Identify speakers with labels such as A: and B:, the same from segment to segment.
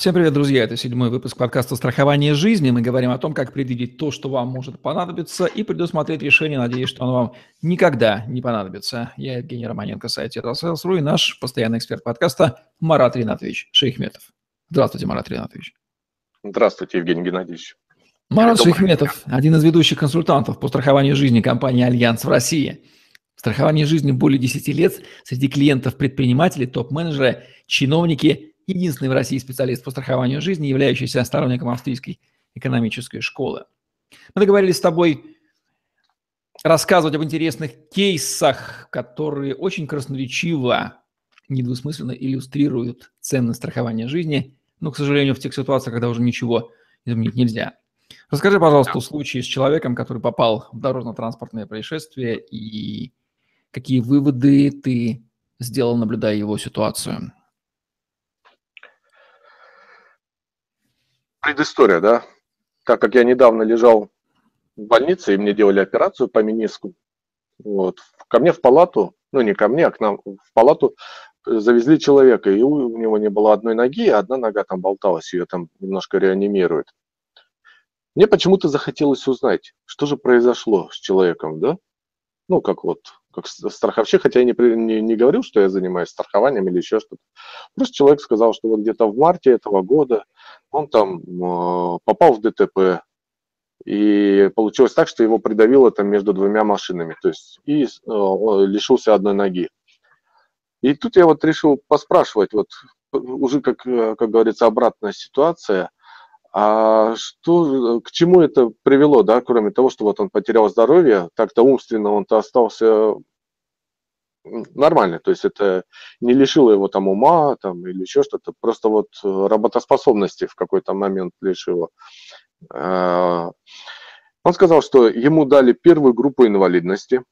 A: Всем привет, друзья! Это седьмой выпуск подкаста «Страхование жизни». Мы говорим о том, как предвидеть то, что вам может понадобиться, и предусмотреть решение. Надеюсь, что оно вам никогда не понадобится. Я Евгений Романенко, сайт «Ру» и наш постоянный эксперт подкаста Марат Ринатович Шаяхметов. Здравствуйте, Марат Ринатович.
B: Здравствуйте, Евгений Геннадьевич.
A: Марат Добрый Шаяхметов, один из ведущих консультантов по страхованию жизни компании «Альянс» в России. Страхование жизни более 10 лет среди клиентов предприниматели, топ-менеджеры, чиновники – единственный в России специалист по страхованию жизни, являющийся сторонником австрийской экономической школы. Мы договорились с тобой рассказывать об интересных кейсах, которые очень красноречиво, недвусмысленно иллюстрируют ценность страхования жизни, но, к сожалению, в тех ситуациях, когда уже ничего изменить нельзя. Расскажи, пожалуйста, да. случай с человеком, который попал в дорожно-транспортное происшествие, и какие выводы ты сделал, наблюдая его ситуацию.
B: Предыстория, да. Так как я недавно лежал в больнице, и мне делали операцию по мениску, вот, ко мне в палату, ну не ко мне, а к нам в палату завезли человека, и у, него не было одной ноги, а одна нога там болталась, ее там немножко реанимируют. Мне почему-то захотелось узнать, что же произошло с человеком, да? Ну, как вот, как страховщик, хотя я не, не, не говорил, что я занимаюсь страхованием или еще что-то. Просто человек сказал, что вот где-то в марте этого года он там э, попал в ДТП, и получилось так, что его придавило там между двумя машинами, то есть и э, лишился одной ноги. И тут я вот решил поспрашивать, вот уже, как, э, как говорится, обратная ситуация, а что, к чему это привело, да, кроме того, что вот он потерял здоровье, так-то умственно он-то остался нормально, то есть это не лишило его там ума там, или еще что-то, просто вот э, работоспособности в какой-то момент лишило. А, он сказал, что ему дали первую группу инвалидности.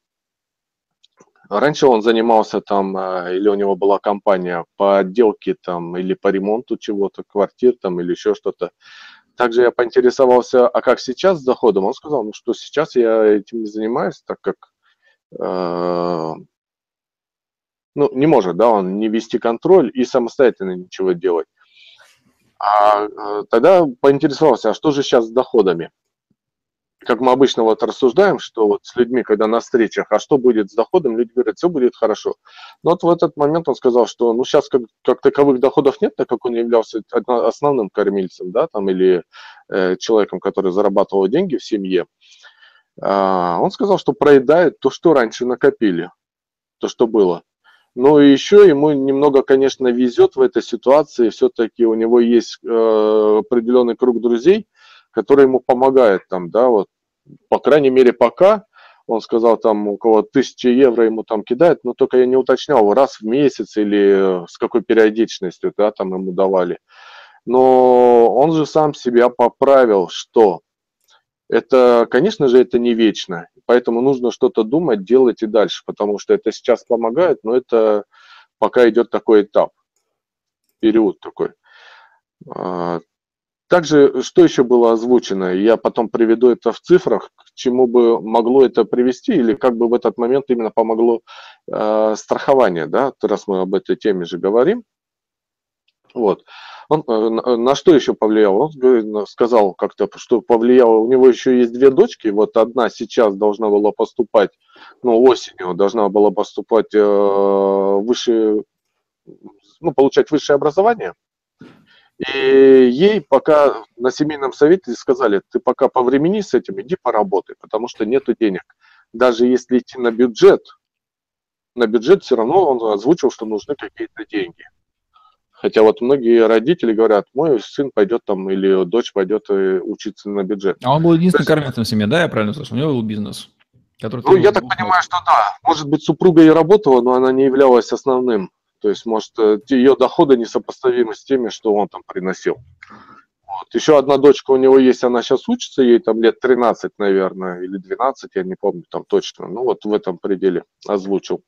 B: Раньше он занимался там, а, или у него была компания по отделке там, или по ремонту чего-то, квартир там, или еще что-то. Также я поинтересовался, а как сейчас с доходом? Он сказал, ну что сейчас я этим не занимаюсь, так как э, ну, не может, да, он не вести контроль и самостоятельно ничего делать. А э, тогда поинтересовался, а что же сейчас с доходами? Как мы обычно вот рассуждаем, что вот с людьми, когда на встречах, а что будет с доходом, люди говорят, все будет хорошо. Но вот в этот момент он сказал, что ну сейчас как, как таковых доходов нет, так как он являлся основным кормильцем, да, там, или э, человеком, который зарабатывал деньги в семье. А, он сказал, что проедает то, что раньше накопили, то, что было. Но еще ему немного, конечно, везет в этой ситуации. Все-таки у него есть э, определенный круг друзей, которые ему помогают там, да, вот, по крайней мере, пока, он сказал, там около тысячи евро ему там кидает, но только я не уточнял, раз в месяц или с какой периодичностью, да, там ему давали. Но он же сам себя поправил, что это, конечно же, это не вечно. Поэтому нужно что-то думать, делать и дальше, потому что это сейчас помогает, но это пока идет такой этап, период такой. Также, что еще было озвучено, я потом приведу это в цифрах, к чему бы могло это привести, или как бы в этот момент именно помогло э, страхование, да, раз мы об этой теме же говорим. Вот. Он э, на что еще повлиял? Он сказал как-то, что повлияло. У него еще есть две дочки. Вот одна сейчас должна была поступать, ну, осенью должна была поступать э, выше, ну, получать высшее образование. И ей пока на семейном совете сказали, ты пока повремени с этим, иди поработай, потому что нету денег. Даже если идти на бюджет, на бюджет все равно он озвучил, что нужны какие-то деньги. Хотя вот многие родители говорят, мой сын пойдет там или дочь пойдет э, учиться на бюджет.
A: А он был единственным кормильцем в семье, да, я правильно слышал? У него был бизнес.
B: Который ну, я так понимаю, что да. Может быть, супруга и работала, но она не являлась основным. То есть, может, э, ее доходы несопоставимы с теми, что он там приносил. Вот. Еще одна дочка у него есть, она сейчас учится, ей там лет 13, наверное, или 12, я не помню там точно. Ну, вот в этом пределе озвучил.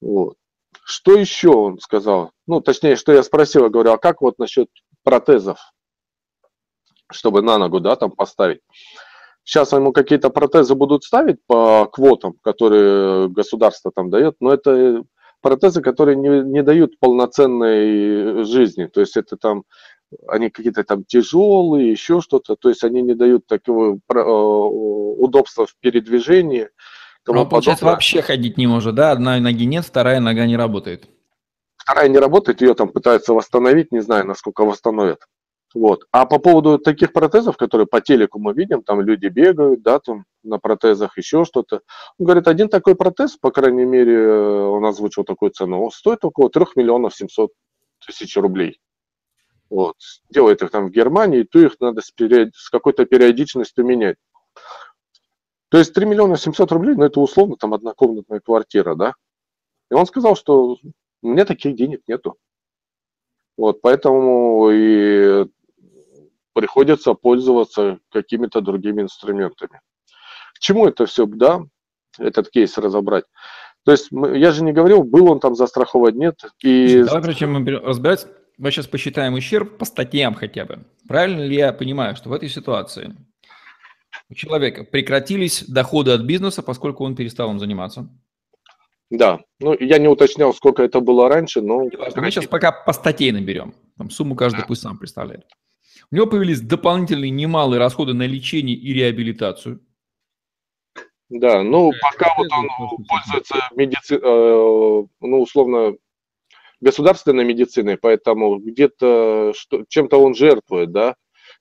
B: Вот. Что еще он сказал? Ну, точнее, что я спросил, я говорю, а как вот насчет протезов, чтобы на ногу, да, там поставить? Сейчас ему какие-то протезы будут ставить по квотам, которые государство там дает, но это протезы, которые не, не дают полноценной жизни. То есть это там они какие-то там тяжелые, еще что-то, то есть они не дают такого э, удобства в передвижении.
A: Ну, получается, вообще ходить не может, да? Одной ноги нет, вторая нога не работает.
B: Вторая не работает, ее там пытаются восстановить, не знаю, насколько восстановят. Вот. А по поводу таких протезов, которые по телеку мы видим, там люди бегают, да, там на протезах еще что-то. Он говорит, один такой протез, по крайней мере, э, он озвучил такую цену, он стоит около 3 миллионов 700 тысяч рублей. Вот. Делает их там в Германии, то их надо с, период... с какой-то периодичностью менять. То есть 3 миллиона 700 рублей, ну это условно там однокомнатная квартира, да. И он сказал, что у меня таких денег нету. Вот, поэтому и приходится пользоваться какими-то другими инструментами. К чему это все, да, этот кейс разобрать? То есть я же не говорил, был он там застрахован, нет.
A: И... Давай, прежде чем мы разбирать, мы сейчас посчитаем ущерб по статьям хотя бы. Правильно ли я понимаю, что в этой ситуации у человека прекратились доходы от бизнеса, поскольку он перестал им заниматься?
B: Да, ну я не уточнял, сколько это было раньше, но...
A: Мы сейчас пока по статье наберем. Там сумму каждый да. пусть сам представляет. У него появились дополнительные немалые расходы на лечение и реабилитацию.
B: Да, ну пока вот он пользуется медици... Э, ну условно государственной медициной, поэтому где-то что, чем-то он жертвует, да.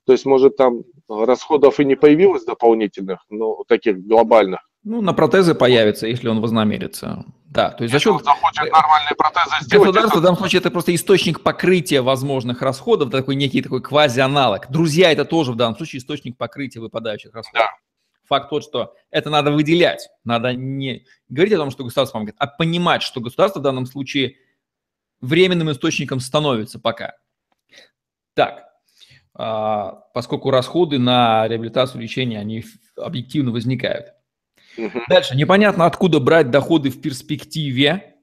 B: То есть, может, там расходов и не появилось дополнительных, но таких глобальных.
A: Ну, на протезы появится, если он вознамерится. Да, то есть за счет...
B: захочет нормальные протезы
A: сделать... Государство в данном случае это просто источник покрытия возможных расходов, такой некий такой квази-аналог. Друзья, это тоже в данном случае источник покрытия выпадающих расходов. Да. Факт тот, что это надо выделять. Надо не говорить о том, что государство помогает, а понимать, что государство в данном случае временным источником становится пока. Так, а, поскольку расходы на реабилитацию, лечение, они объективно возникают. Угу. Дальше, непонятно, откуда брать доходы в перспективе.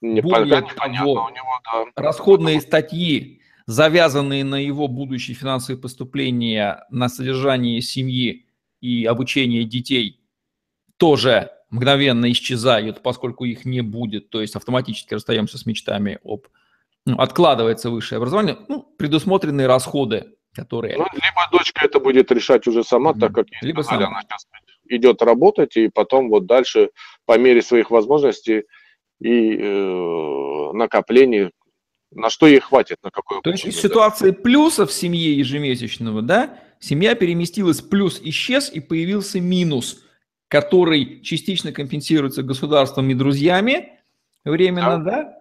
B: Не, Более того, у него,
A: да. расходные статьи, завязанные на его будущие финансовые поступления на содержание семьи и обучение детей, тоже мгновенно исчезают, поскольку их не будет, то есть автоматически расстаемся с мечтами об ну, откладывается высшее образование, ну, предусмотренные расходы, которые... Ну,
B: либо дочка это будет решать уже сама, так как либо сказали, сама. она сейчас идет работать, и потом вот дальше по мере своих возможностей и э, накоплений, на что ей хватит, на какое
A: То есть из ситуации плюса в семье ежемесячного, да, семья переместилась, плюс исчез и появился минус – который частично компенсируется государством и друзьями временно, да? да?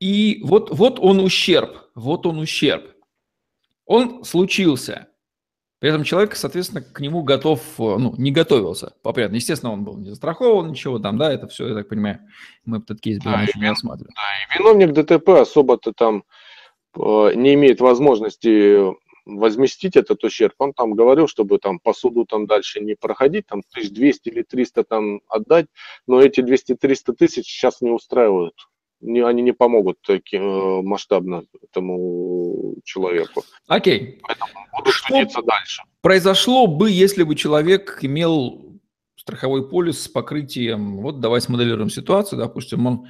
A: И вот, вот он ущерб, вот он ущерб. Он случился. При этом человек, соответственно, к нему готов, ну, не готовился, по-понятно. Естественно, он был не застрахован, ничего там, да, это все, я так понимаю, мы этот кейс да, еще не рассматривали.
B: Да, и виновник ДТП особо-то там э, не имеет возможности возместить этот ущерб. Он там говорил, чтобы там по суду там дальше не проходить, там 1200 или 300 там отдать, но эти 200-300 тысяч сейчас не устраивают. Не, они не помогут таки, э, масштабно этому человеку.
A: Окей.
B: Поэтому буду Что судиться дальше.
A: Произошло бы, если бы человек имел страховой полис с покрытием, вот давай смоделируем ситуацию, допустим, он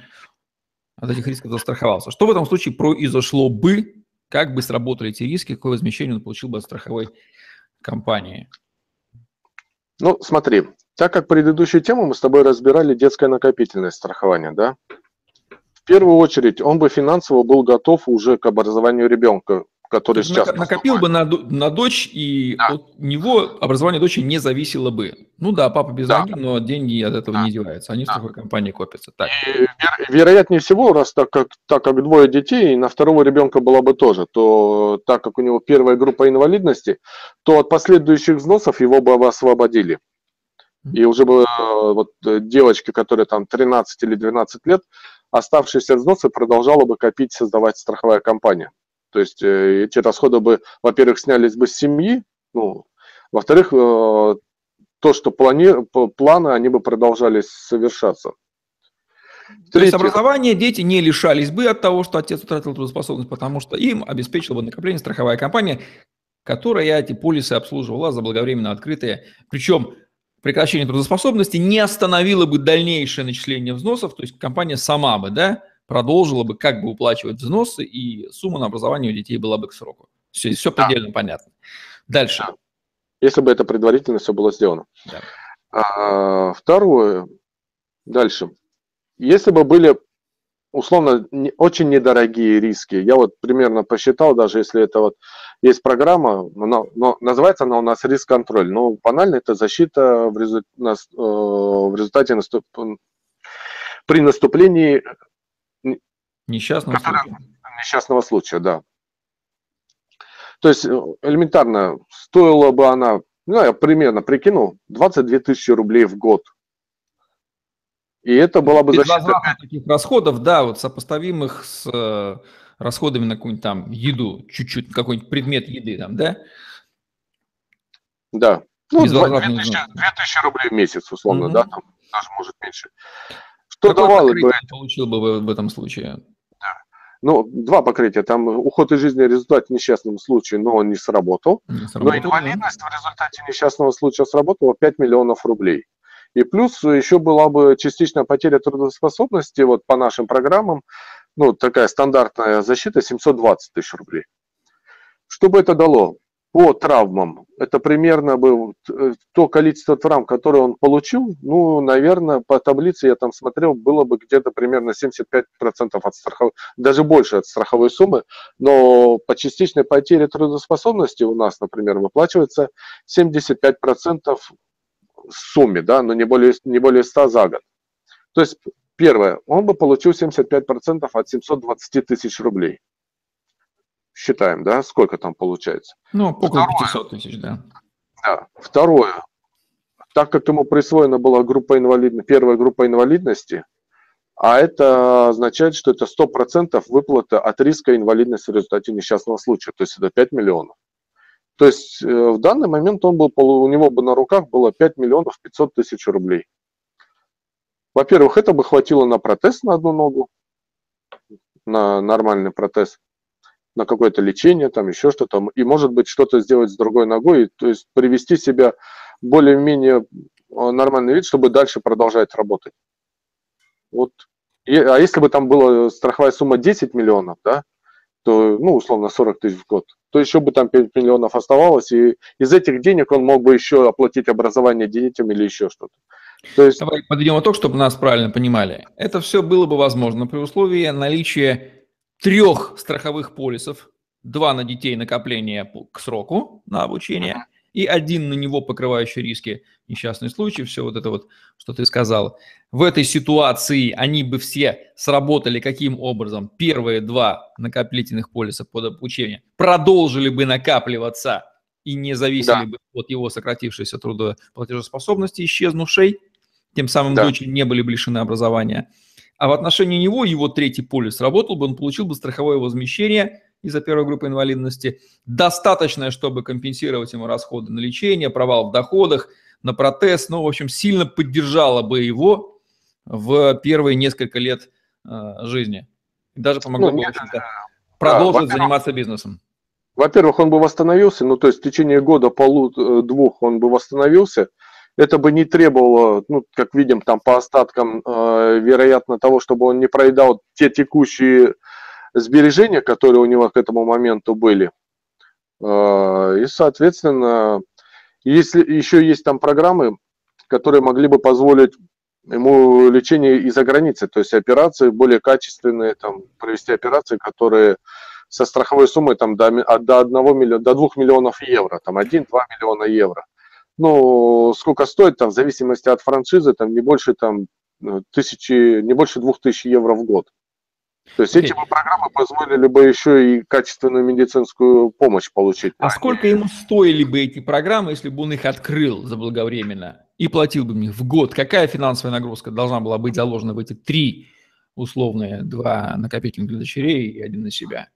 A: от этих рисков застраховался. Что в этом случае произошло бы, как бы сработали эти риски, какое возмещение он получил бы от страховой компании?
B: Ну, смотри, так как предыдущую тему мы с тобой разбирали детское накопительное страхование, да? В первую очередь он бы финансово был готов уже к образованию ребенка, который сейчас...
A: Накопил бы на, на дочь, и да. от него образование дочери не зависело бы. Ну да, папа без да. ноги, но деньги от этого да. не деваются. Они да. в такой компании копятся. Так. И,
B: веро- вероятнее всего, раз так как, так как двое детей, и на второго ребенка было бы тоже, то так как у него первая группа инвалидности, то от последующих взносов его бы освободили. И уже бы э, вот э, девочке, которая там 13 или 12 лет, оставшиеся взносы продолжала бы копить, создавать страховая компания. То есть э, эти расходы бы, во-первых, снялись бы с семьи, ну, во-вторых, э, то, что плани... планы, они бы продолжались совершаться.
A: То есть образование дети не лишались бы от того, что отец утратил трудоспособность, потому что им обеспечила бы накопление страховая компания, которая эти полисы обслуживала заблаговременно открытые. Причем прекращение трудоспособности не остановило бы дальнейшее начисление взносов, то есть компания сама бы, да, продолжила бы как бы уплачивать взносы, и сумма на образование у детей была бы к сроку. Все, все предельно да. понятно. Дальше. Да.
B: Если бы это предварительно все было сделано. Да. А, второе. Дальше. Если бы были условно не, очень недорогие риски, я вот примерно посчитал, даже если это вот есть программа, но, но называется она у нас риск-контроль. Но банально это защита в, резу, нас, э, в результате наступ, при наступлении
A: несчастного который, случая.
B: Несчастного случая, да. То есть э, элементарно стоила бы она, ну я примерно прикинул, 22 тысячи рублей в год. И это была бы защита...
A: таких расходов, да, вот сопоставимых с э, расходами на какую-нибудь там еду, чуть-чуть, какой-нибудь предмет еды там, да?
B: Да. Ну, 2000, 2000 рублей в месяц, условно, угу. да, там даже может меньше.
A: Что Какое давало бы... получил бы в, этом случае?
B: Да. Ну, два покрытия. Там уход из жизни в результате несчастного случая, но он не сработал. Не сработал но инвалидность да. в результате несчастного случая сработала 5 миллионов рублей. И плюс еще была бы частичная потеря трудоспособности, вот по нашим программам, ну, такая стандартная защита 720 тысяч рублей. Что бы это дало? По травмам, это примерно бы э, то количество травм, которое он получил, ну, наверное, по таблице я там смотрел, было бы где-то примерно 75% от страховой, даже больше от страховой суммы, но по частичной потере трудоспособности у нас, например, выплачивается 75% сумме, да, но не более, не более 100 за год. То есть, первое, он бы получил 75% от 720 тысяч рублей. Считаем, да, сколько там получается?
A: Ну, около Второе, 500 тысяч, да.
B: Да. Второе, так как ему присвоена была группа инвалидности, первая группа инвалидности, а это означает, что это 100% выплата от риска инвалидности в результате несчастного случая, то есть это 5 миллионов. То есть э, в данный момент он был, у него бы на руках было 5 миллионов 500 тысяч рублей. Во-первых, это бы хватило на протез на одну ногу, на нормальный протез, на какое-то лечение, там еще что-то, и может быть что-то сделать с другой ногой, то есть привести себя более-менее э, нормальный вид, чтобы дальше продолжать работать. Вот. а если бы там была страховая сумма 10 миллионов, да, то, ну, условно, 40 тысяч в год, то еще бы там 5 миллионов оставалось, и из этих денег он мог бы еще оплатить образование детям или еще что-то.
A: То есть... Давай подведем итог, чтобы нас правильно понимали. Это все было бы возможно при условии наличия трех страховых полисов, два на детей накопления к сроку на обучение – и один на него покрывающий риски несчастный случай, все вот это вот, что ты сказал. В этой ситуации они бы все сработали каким образом? Первые два накопительных полиса под обучение продолжили бы накапливаться и не зависели да. бы от его сократившейся трудоплатежеспособности, исчезнувшей, тем самым да. дочери не были бы лишены образования. А в отношении него его третий полис работал бы, он получил бы страховое возмещение – из-за первой группы инвалидности, достаточное, чтобы компенсировать ему расходы на лечение, провал в доходах, на протез, ну, в общем, сильно поддержало бы его в первые несколько лет э, жизни. И даже помогло ну, бы, в общем-то, продолжить да, заниматься бизнесом.
B: Во-первых, он бы восстановился, ну, то есть в течение года, полу-двух он бы восстановился, это бы не требовало, ну, как видим, там по остаткам, э, вероятно, того, чтобы он не проедал те текущие сбережения, которые у него к этому моменту были. А, и, соответственно, если еще есть там программы, которые могли бы позволить ему лечение из-за границы, то есть операции более качественные, там, провести операции, которые со страховой суммой там, до, до, 1 миллиона, до 2 миллионов евро, там 1-2 миллиона евро. Ну, сколько стоит, там, в зависимости от франшизы, там, не больше, там, тысячи, не больше двух тысяч евро в год. То есть эти бы программы позволили бы еще и качественную медицинскую помощь получить.
A: А сколько ему стоили бы эти программы, если бы он их открыл заблаговременно и платил бы мне в год? Какая финансовая нагрузка должна была быть заложена в эти три условные, два накопительных для дочерей и один на себя?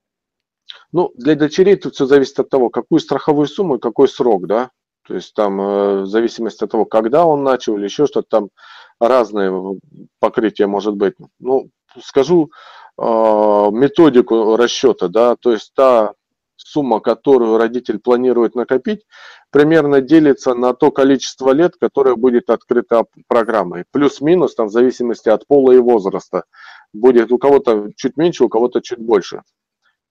B: Ну, для дочерей тут все зависит от того, какую страховую сумму и какой срок, да. То есть там э, в зависимости от того, когда он начал или еще что-то, там разные покрытия может быть. Ну, скажу, а, методику расчета, да, то есть та сумма, которую родитель планирует накопить, примерно делится на то количество лет, которое будет открыто программой. Плюс-минус, там, в зависимости от пола и возраста. Будет у кого-то чуть меньше, у кого-то чуть больше.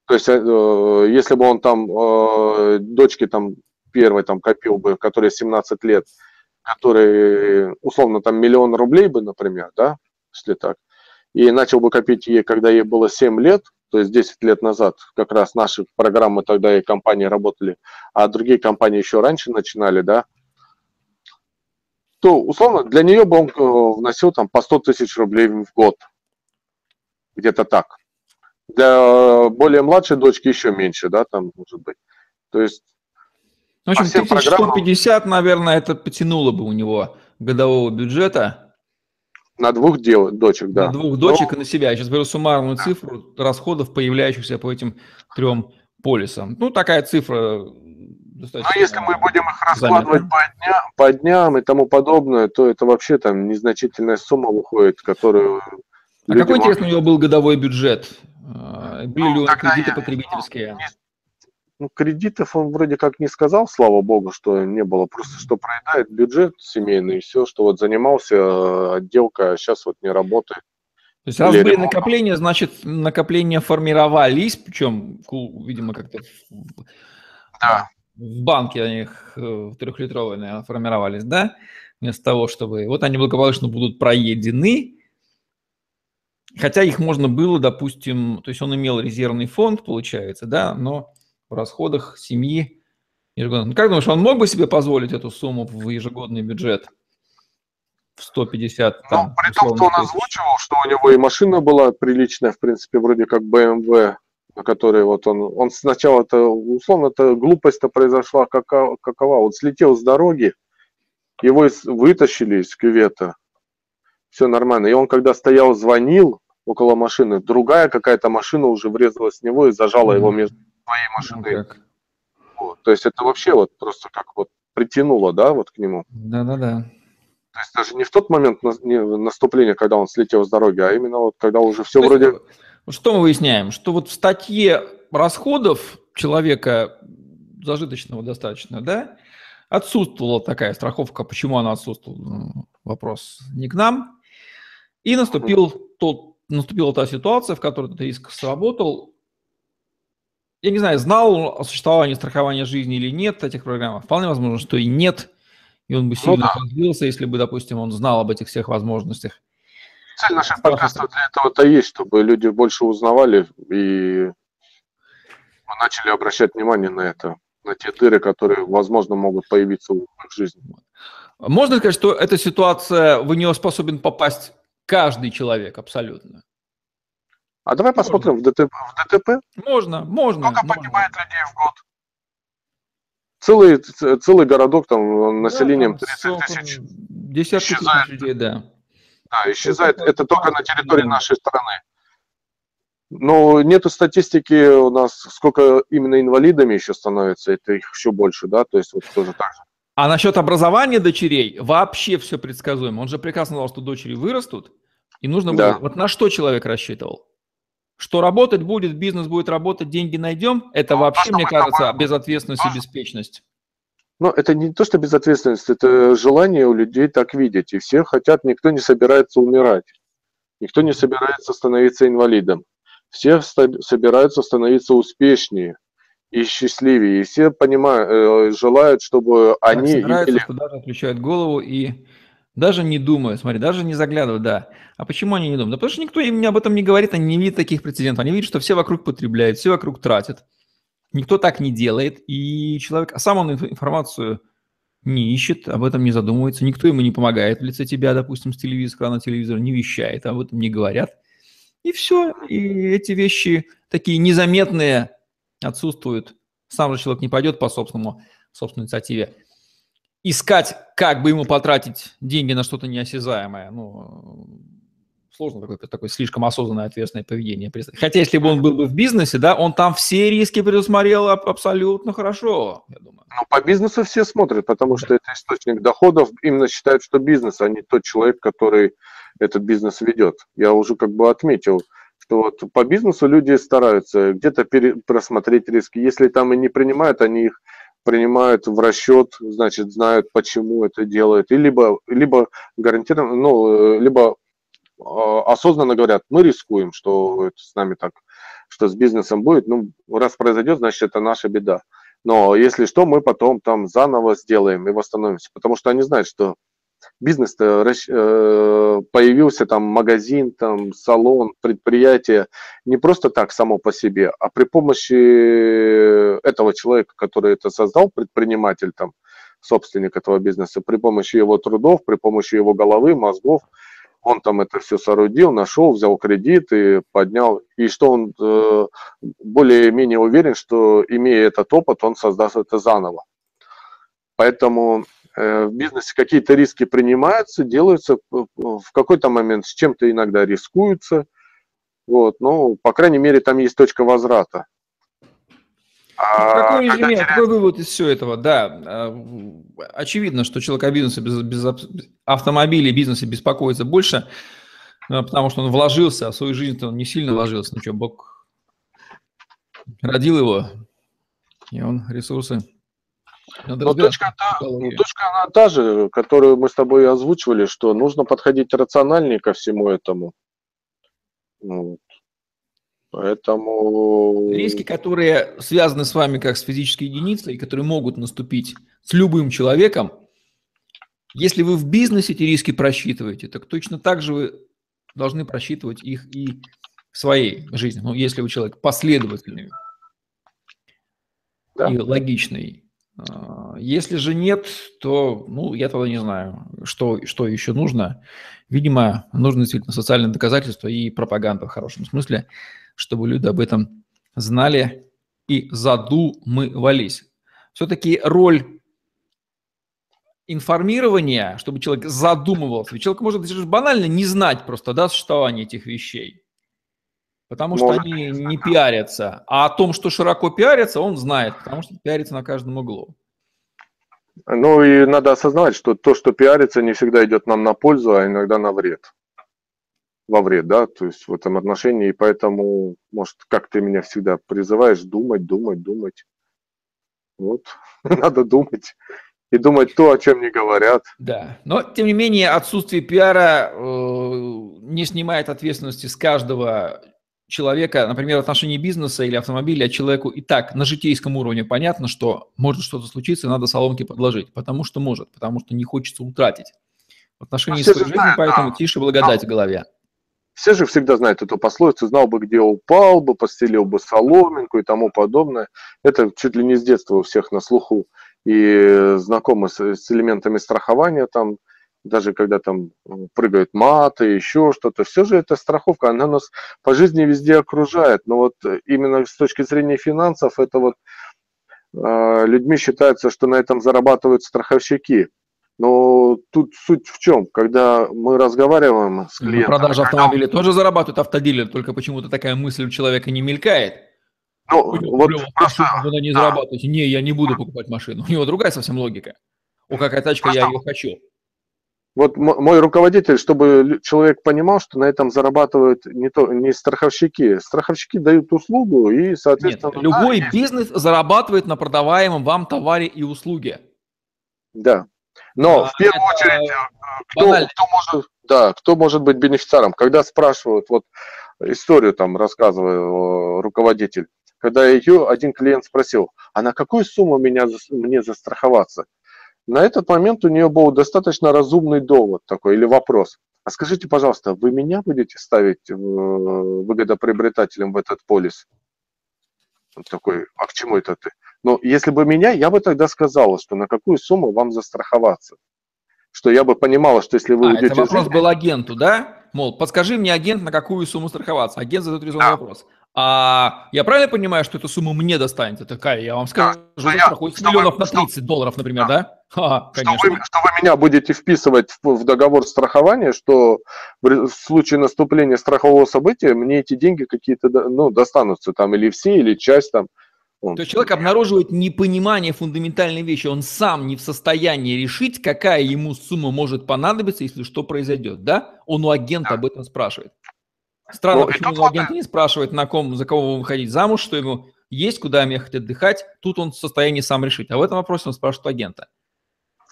B: То есть, э, если бы он там, э, дочке там первой там копил бы, которой 17 лет, который, условно, там миллион рублей бы, например, да, если так, и начал бы копить ей, когда ей было 7 лет, то есть 10 лет назад как раз наши программы тогда и компании работали, а другие компании еще раньше начинали, да, то, условно, для нее бы он э, вносил там по 100 тысяч рублей в год. Где-то так. Для более младшей дочки еще меньше, да, там, может быть. То есть...
A: В общем, 1150, программам... наверное, это потянуло бы у него годового бюджета.
B: На двух дел, дочек, да.
A: На двух дочек Но... и на себя. Я сейчас беру суммарную да. цифру расходов, появляющихся по этим трем полисам. Ну, такая цифра
B: достаточно... Но если мы будем их раскладывать по дням, по дням и тому подобное, то это вообще там незначительная сумма выходит, которую...
A: А какой, могут... интересно, у него был годовой бюджет? А, были ну, ли кредиты я, потребительские? Ну,
B: ну, кредитов он вроде как не сказал, слава богу, что не было. Просто что проедает бюджет семейный и все, что вот занимался э, отделка, а сейчас вот не работает.
A: То есть раз были накопления, значит, накопления формировались, причем, видимо, как-то да. в банке они э, трехлитровые, наверное, формировались, да? Вместо того, чтобы... Вот они благополучно будут проедены, хотя их можно было, допустим, то есть он имел резервный фонд, получается, да, но в расходах семьи ежегодно. Ну, как думаешь, он мог бы себе позволить эту сумму в ежегодный бюджет? В 150 ну, там,
B: Ну, при том, что он тысяч. озвучивал, что у него и машина была приличная, в принципе, вроде как BMW, на которой вот он, он сначала это, условно, это глупость-то произошла какова, какова, вот слетел с дороги, его вытащили из кювета, все нормально, и он когда стоял, звонил около машины, другая какая-то машина уже врезалась в него и зажала mm-hmm. его между твоей машины. Ну, вот. То есть это вообще вот просто как вот притянуло, да, вот к нему.
A: Да-да-да.
B: То есть даже не в тот момент наступления, когда он слетел с дороги, а именно вот когда уже все То вроде... Есть,
A: что мы выясняем? Что вот в статье расходов человека зажиточного достаточно, да, отсутствовала такая страховка. Почему она отсутствовала? Ну, вопрос не к нам. И наступил тот, наступила та ситуация, в которой этот риск сработал, я не знаю, знал о существовании страхования жизни или нет этих программ. Вполне возможно, что и нет. И он бы сильно ну, развился, если бы, допустим, он знал об этих всех возможностях.
B: Цель наших подкастов для этого-то есть, чтобы люди больше узнавали и начали обращать внимание на это, на те дыры, которые, возможно, могут появиться в их жизни.
A: Можно сказать, что эта ситуация, в нее способен попасть каждый человек абсолютно?
B: А давай можно. посмотрим в ДТП. В ДТП.
A: Можно, можно.
B: Сколько можно. погибает людей в год? Целый, целый городок там населением да, 30 тысяч.
A: Десятки исчезает. тысяч людей, да.
B: Да, исчезает. Это, это только на территории нашей страны. Но нету статистики у нас, сколько именно инвалидами еще становится, это их еще больше, да, то есть вот тоже так же.
A: А насчет образования дочерей вообще все предсказуемо. Он же прекрасно знал, что дочери вырастут, и нужно да. Вот на что человек рассчитывал? Что работать будет, бизнес будет работать, деньги найдем, это вообще, мне кажется, безответственность и беспечность.
B: Ну, это не то, что безответственность, это желание у людей так видеть. И все хотят, никто не собирается умирать. Никто не собирается становиться инвалидом. Все собираются становиться успешнее и счастливее. И все понимают, э, желают, чтобы так, они...
A: Собираются, имели... куда-то отключают голову и даже не думают, смотри, даже не заглядывают, да. А почему они не думают? Да потому что никто им об этом не говорит, они не видят таких прецедентов. Они видят, что все вокруг потребляют, все вокруг тратят. Никто так не делает, и человек, а сам он информацию не ищет, об этом не задумывается, никто ему не помогает в лице тебя, допустим, с телевизора, экрана телевизора, не вещает, об этом не говорят. И все, и эти вещи такие незаметные отсутствуют. Сам же человек не пойдет по собственному, собственной инициативе искать, как бы ему потратить деньги на что-то неосязаемое. Ну, сложно такое, такое слишком осознанное, ответственное поведение. Хотя, если бы он был бы в бизнесе, да, он там все риски предусмотрел абсолютно хорошо, я думаю.
B: Ну, по бизнесу все смотрят, потому что это источник доходов. Именно считают, что бизнес, а не тот человек, который этот бизнес ведет. Я уже как бы отметил, что вот по бизнесу люди стараются где-то пере, просмотреть риски. Если там и не принимают, они их принимают в расчет, значит, знают, почему это делают, и либо, либо гарантированно, ну, либо а, осознанно говорят, мы рискуем, что это с нами так, что с бизнесом будет, ну, раз произойдет, значит, это наша беда. Но если что, мы потом там заново сделаем и восстановимся, потому что они знают, что бизнес э, появился там магазин, там салон, предприятие не просто так само по себе, а при помощи этого человека, который это создал, предприниматель там, собственник этого бизнеса, при помощи его трудов, при помощи его головы, мозгов, он там это все соорудил, нашел, взял кредит и поднял. И что он э, более-менее уверен, что имея этот опыт, он создаст это заново. Поэтому э, в бизнесе какие-то риски принимаются, делаются в какой-то момент, с чем-то иногда рискуются. Вот, но, по крайней мере, там есть точка возврата.
A: А, какой резюме, теряет... какой вывод из всего этого? Да, а, очевидно, что человек о бизнесе без, без автомобилей, бизнесе беспокоится больше, потому что он вложился, а в свою жизнь он не сильно вложился. Ну что, Бог родил его, и он ресурсы.
B: Надо Но точка, та, точка она та же, которую мы с тобой озвучивали, что нужно подходить рациональнее ко всему этому. Вот. Поэтому...
A: Риски, которые связаны с вами как с физической единицей, которые могут наступить с любым человеком, если вы в бизнесе эти риски просчитываете, так точно так же вы должны просчитывать их и в своей жизни. Ну, если вы человек последовательный да. и логичный. А, если же нет, то, ну, я тогда не знаю, что, что еще нужно. Видимо, нужно действительно социальное доказательство и пропаганда в хорошем смысле – чтобы люди об этом знали и задумывались. Все-таки роль информирования, чтобы человек задумывался. Человек может банально не знать просто да, существование этих вещей, потому что может. они не пиарятся. А о том, что широко пиарятся, он знает, потому что пиарится на каждом углу.
B: Ну и надо осознавать, что то, что пиарится, не всегда идет нам на пользу, а иногда на вред во вред, да, то есть в этом отношении, и поэтому, может, как ты меня всегда призываешь, думать, думать, думать. Вот, надо думать и думать то, о чем не говорят.
A: Да, но тем не менее отсутствие пиара э, не снимает ответственности с каждого человека, например, в отношении бизнеса или автомобиля, человеку и так на житейском уровне понятно, что может что-то случиться, надо соломки подложить, потому что может, потому что не хочется утратить. В отношении а своей жизни, знают, поэтому да. тише благодать в голове.
B: Все же всегда знают эту пословицу, знал бы, где упал бы, постелил бы соломинку и тому подобное. Это чуть ли не с детства у всех на слуху. И знакомы с, с элементами страхования, там, даже когда там прыгают маты, еще что-то. Все же это страховка, она нас по жизни везде окружает. Но вот именно с точки зрения финансов, это вот э, людьми считается, что на этом зарабатывают страховщики. Но тут суть в чем, когда мы разговариваем с клиентом...
A: На продаже автомобилей когда... тоже зарабатывает автодилер, только почему-то такая мысль у человека не мелькает. Ну, вот просто... Вы не зарабатываете. Не, я не буду покупать машину. У него другая совсем логика. О, какая тачка, просто... я ее хочу.
B: Вот мой руководитель, чтобы человек понимал, что на этом зарабатывают не, то, не страховщики. Страховщики дают услугу и, соответственно...
A: Нет, любой да, бизнес зарабатывает на продаваемом вам товаре и услуге.
B: Да, но а, в первую очередь, э, кто, кто, может, да, кто может быть бенефициаром? Когда спрашивают, вот историю там рассказывал руководитель, когда ее один клиент спросил, а на какую сумму меня, мне застраховаться? На этот момент у нее был достаточно разумный довод такой или вопрос. А скажите, пожалуйста, вы меня будете ставить выгодоприобретателем в этот полис? Он такой, а к чему это ты? Но если бы меня, я бы тогда сказала, что на какую сумму вам застраховаться. Что я бы понимала, что если вы
A: а, уйдете... Это вопрос был агенту, да? Мол, подскажи мне, агент, на какую сумму страховаться. Агент задает резонный да. вопрос. А я правильно понимаю, что эту сумму мне достанется? Такая, я вам скажу, да, застрахуюсь я, миллионов вы, на 30 что, долларов, например, да? да?
B: Ха, конечно. Что вы, что вы меня будете вписывать в, в договор страхования, что в, в случае наступления страхового события мне эти деньги какие-то ну, достанутся, там, или все, или часть там.
A: Он... То есть человек обнаруживает непонимание фундаментальной вещи, он сам не в состоянии решить, какая ему сумма может понадобиться, если что произойдет, да? Он у агента да. об этом спрашивает. Странно, ну, почему вот агент не спрашивает, на ком, за кого выходить замуж, что ему есть куда ехать отдыхать, тут он в состоянии сам решить. А в этом вопросе он спрашивает агента.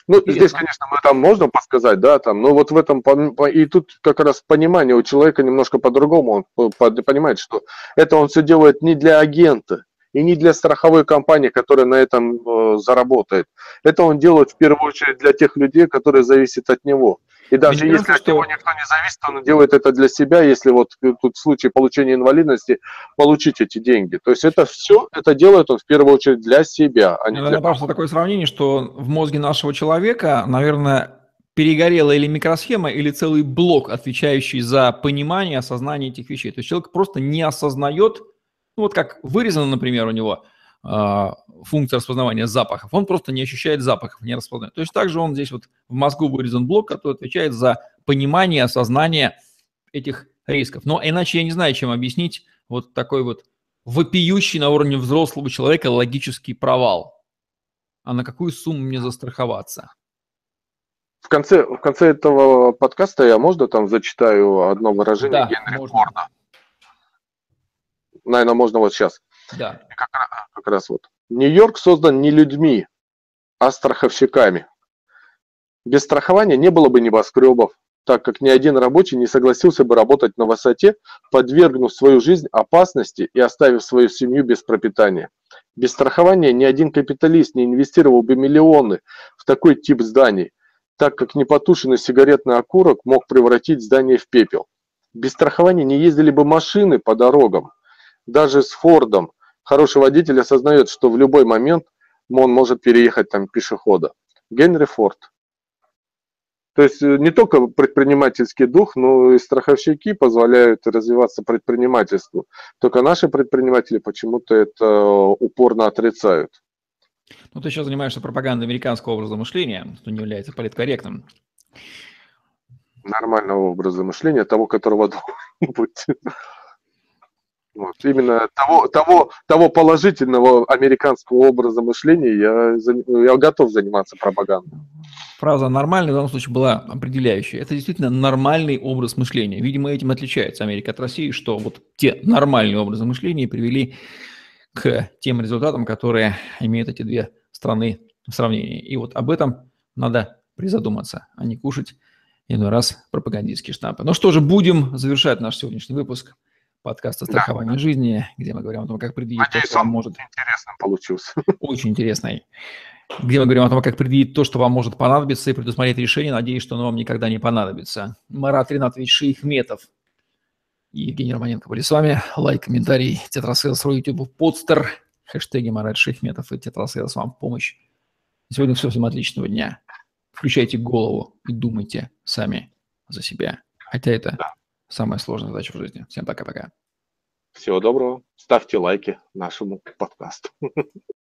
B: Ну, Интересно. здесь, конечно, мы там можно подсказать, да, там, но вот в этом, и тут как раз понимание у человека немножко по-другому, он понимает, что это он все делает не для агента, и не для страховой компании, которая на этом э, заработает. Это он делает в первую очередь для тех людей, которые зависят от него. И даже Мне если от него что... никто не зависит, он делает это для себя, если вот тут в случае получения инвалидности получить эти деньги. То есть это все, это делает он в первую очередь для себя, а не
A: ну, для...
B: Просто
A: такое сравнение, что в мозге нашего человека, наверное, перегорела или микросхема, или целый блок, отвечающий за понимание, осознание этих вещей. То есть человек просто не осознает, ну вот как вырезано, например, у него э, функция распознавания запахов, он просто не ощущает запахов, не распознает. То есть также он здесь вот в мозгу вырезан блок, который отвечает за понимание, осознание этих рисков. Но иначе я не знаю, чем объяснить вот такой вот вопиющий на уровне взрослого человека логический провал. А на какую сумму мне застраховаться?
B: В конце, в конце этого подкаста я можно там зачитаю одно выражение
A: да, Генри можно. Форда?
B: наверное, можно вот сейчас.
A: Да.
B: Как, как раз вот. Нью-Йорк создан не людьми, а страховщиками. Без страхования не было бы небоскребов, так как ни один рабочий не согласился бы работать на высоте, подвергнув свою жизнь опасности и оставив свою семью без пропитания. Без страхования ни один капиталист не инвестировал бы миллионы в такой тип зданий, так как непотушенный сигаретный окурок мог превратить здание в пепел. Без страхования не ездили бы машины по дорогам, даже с Фордом хороший водитель осознает, что в любой момент он может переехать там пешехода. Генри Форд. То есть э, не только предпринимательский дух, но и страховщики позволяют развиваться предпринимательству. Только наши предприниматели почему-то это упорно отрицают.
A: Ну, ты сейчас занимаешься пропагандой американского образа мышления, что не является политкорректным.
B: Нормального образа мышления, того, которого должен быть. Вот. Именно того, того, того положительного американского образа мышления я, я готов заниматься пропагандой.
A: Фраза «нормальный» в данном случае была определяющей. Это действительно нормальный образ мышления. Видимо, этим отличается Америка от России, что вот те нормальные образы мышления привели к тем результатам, которые имеют эти две страны в сравнении. И вот об этом надо призадуматься, а не кушать иной раз пропагандистские штампы. Ну что же, будем завершать наш сегодняшний выпуск – подкаста «Страхование да. жизни», где мы говорим о том, как предвидеть Надеюсь, то, что вам может...
B: интересным получился.
A: Очень интересный. Где мы говорим о том, как предвидеть то, что вам может понадобиться, и предусмотреть решение. Надеюсь, что оно вам никогда не понадобится. Марат Ринатович Шаяхметов и Евгений Романенко были с вами. Лайк, комментарий, тетрасейлс, YouTube, подстер, хэштеги Марат Шейхметов и тетрасейлс вам в помощь. Сегодня все. Всем отличного дня. Включайте голову и думайте сами за себя. Хотя это да самая сложная задача в жизни. Всем пока-пока.
B: Всего доброго. Ставьте лайки нашему подкасту.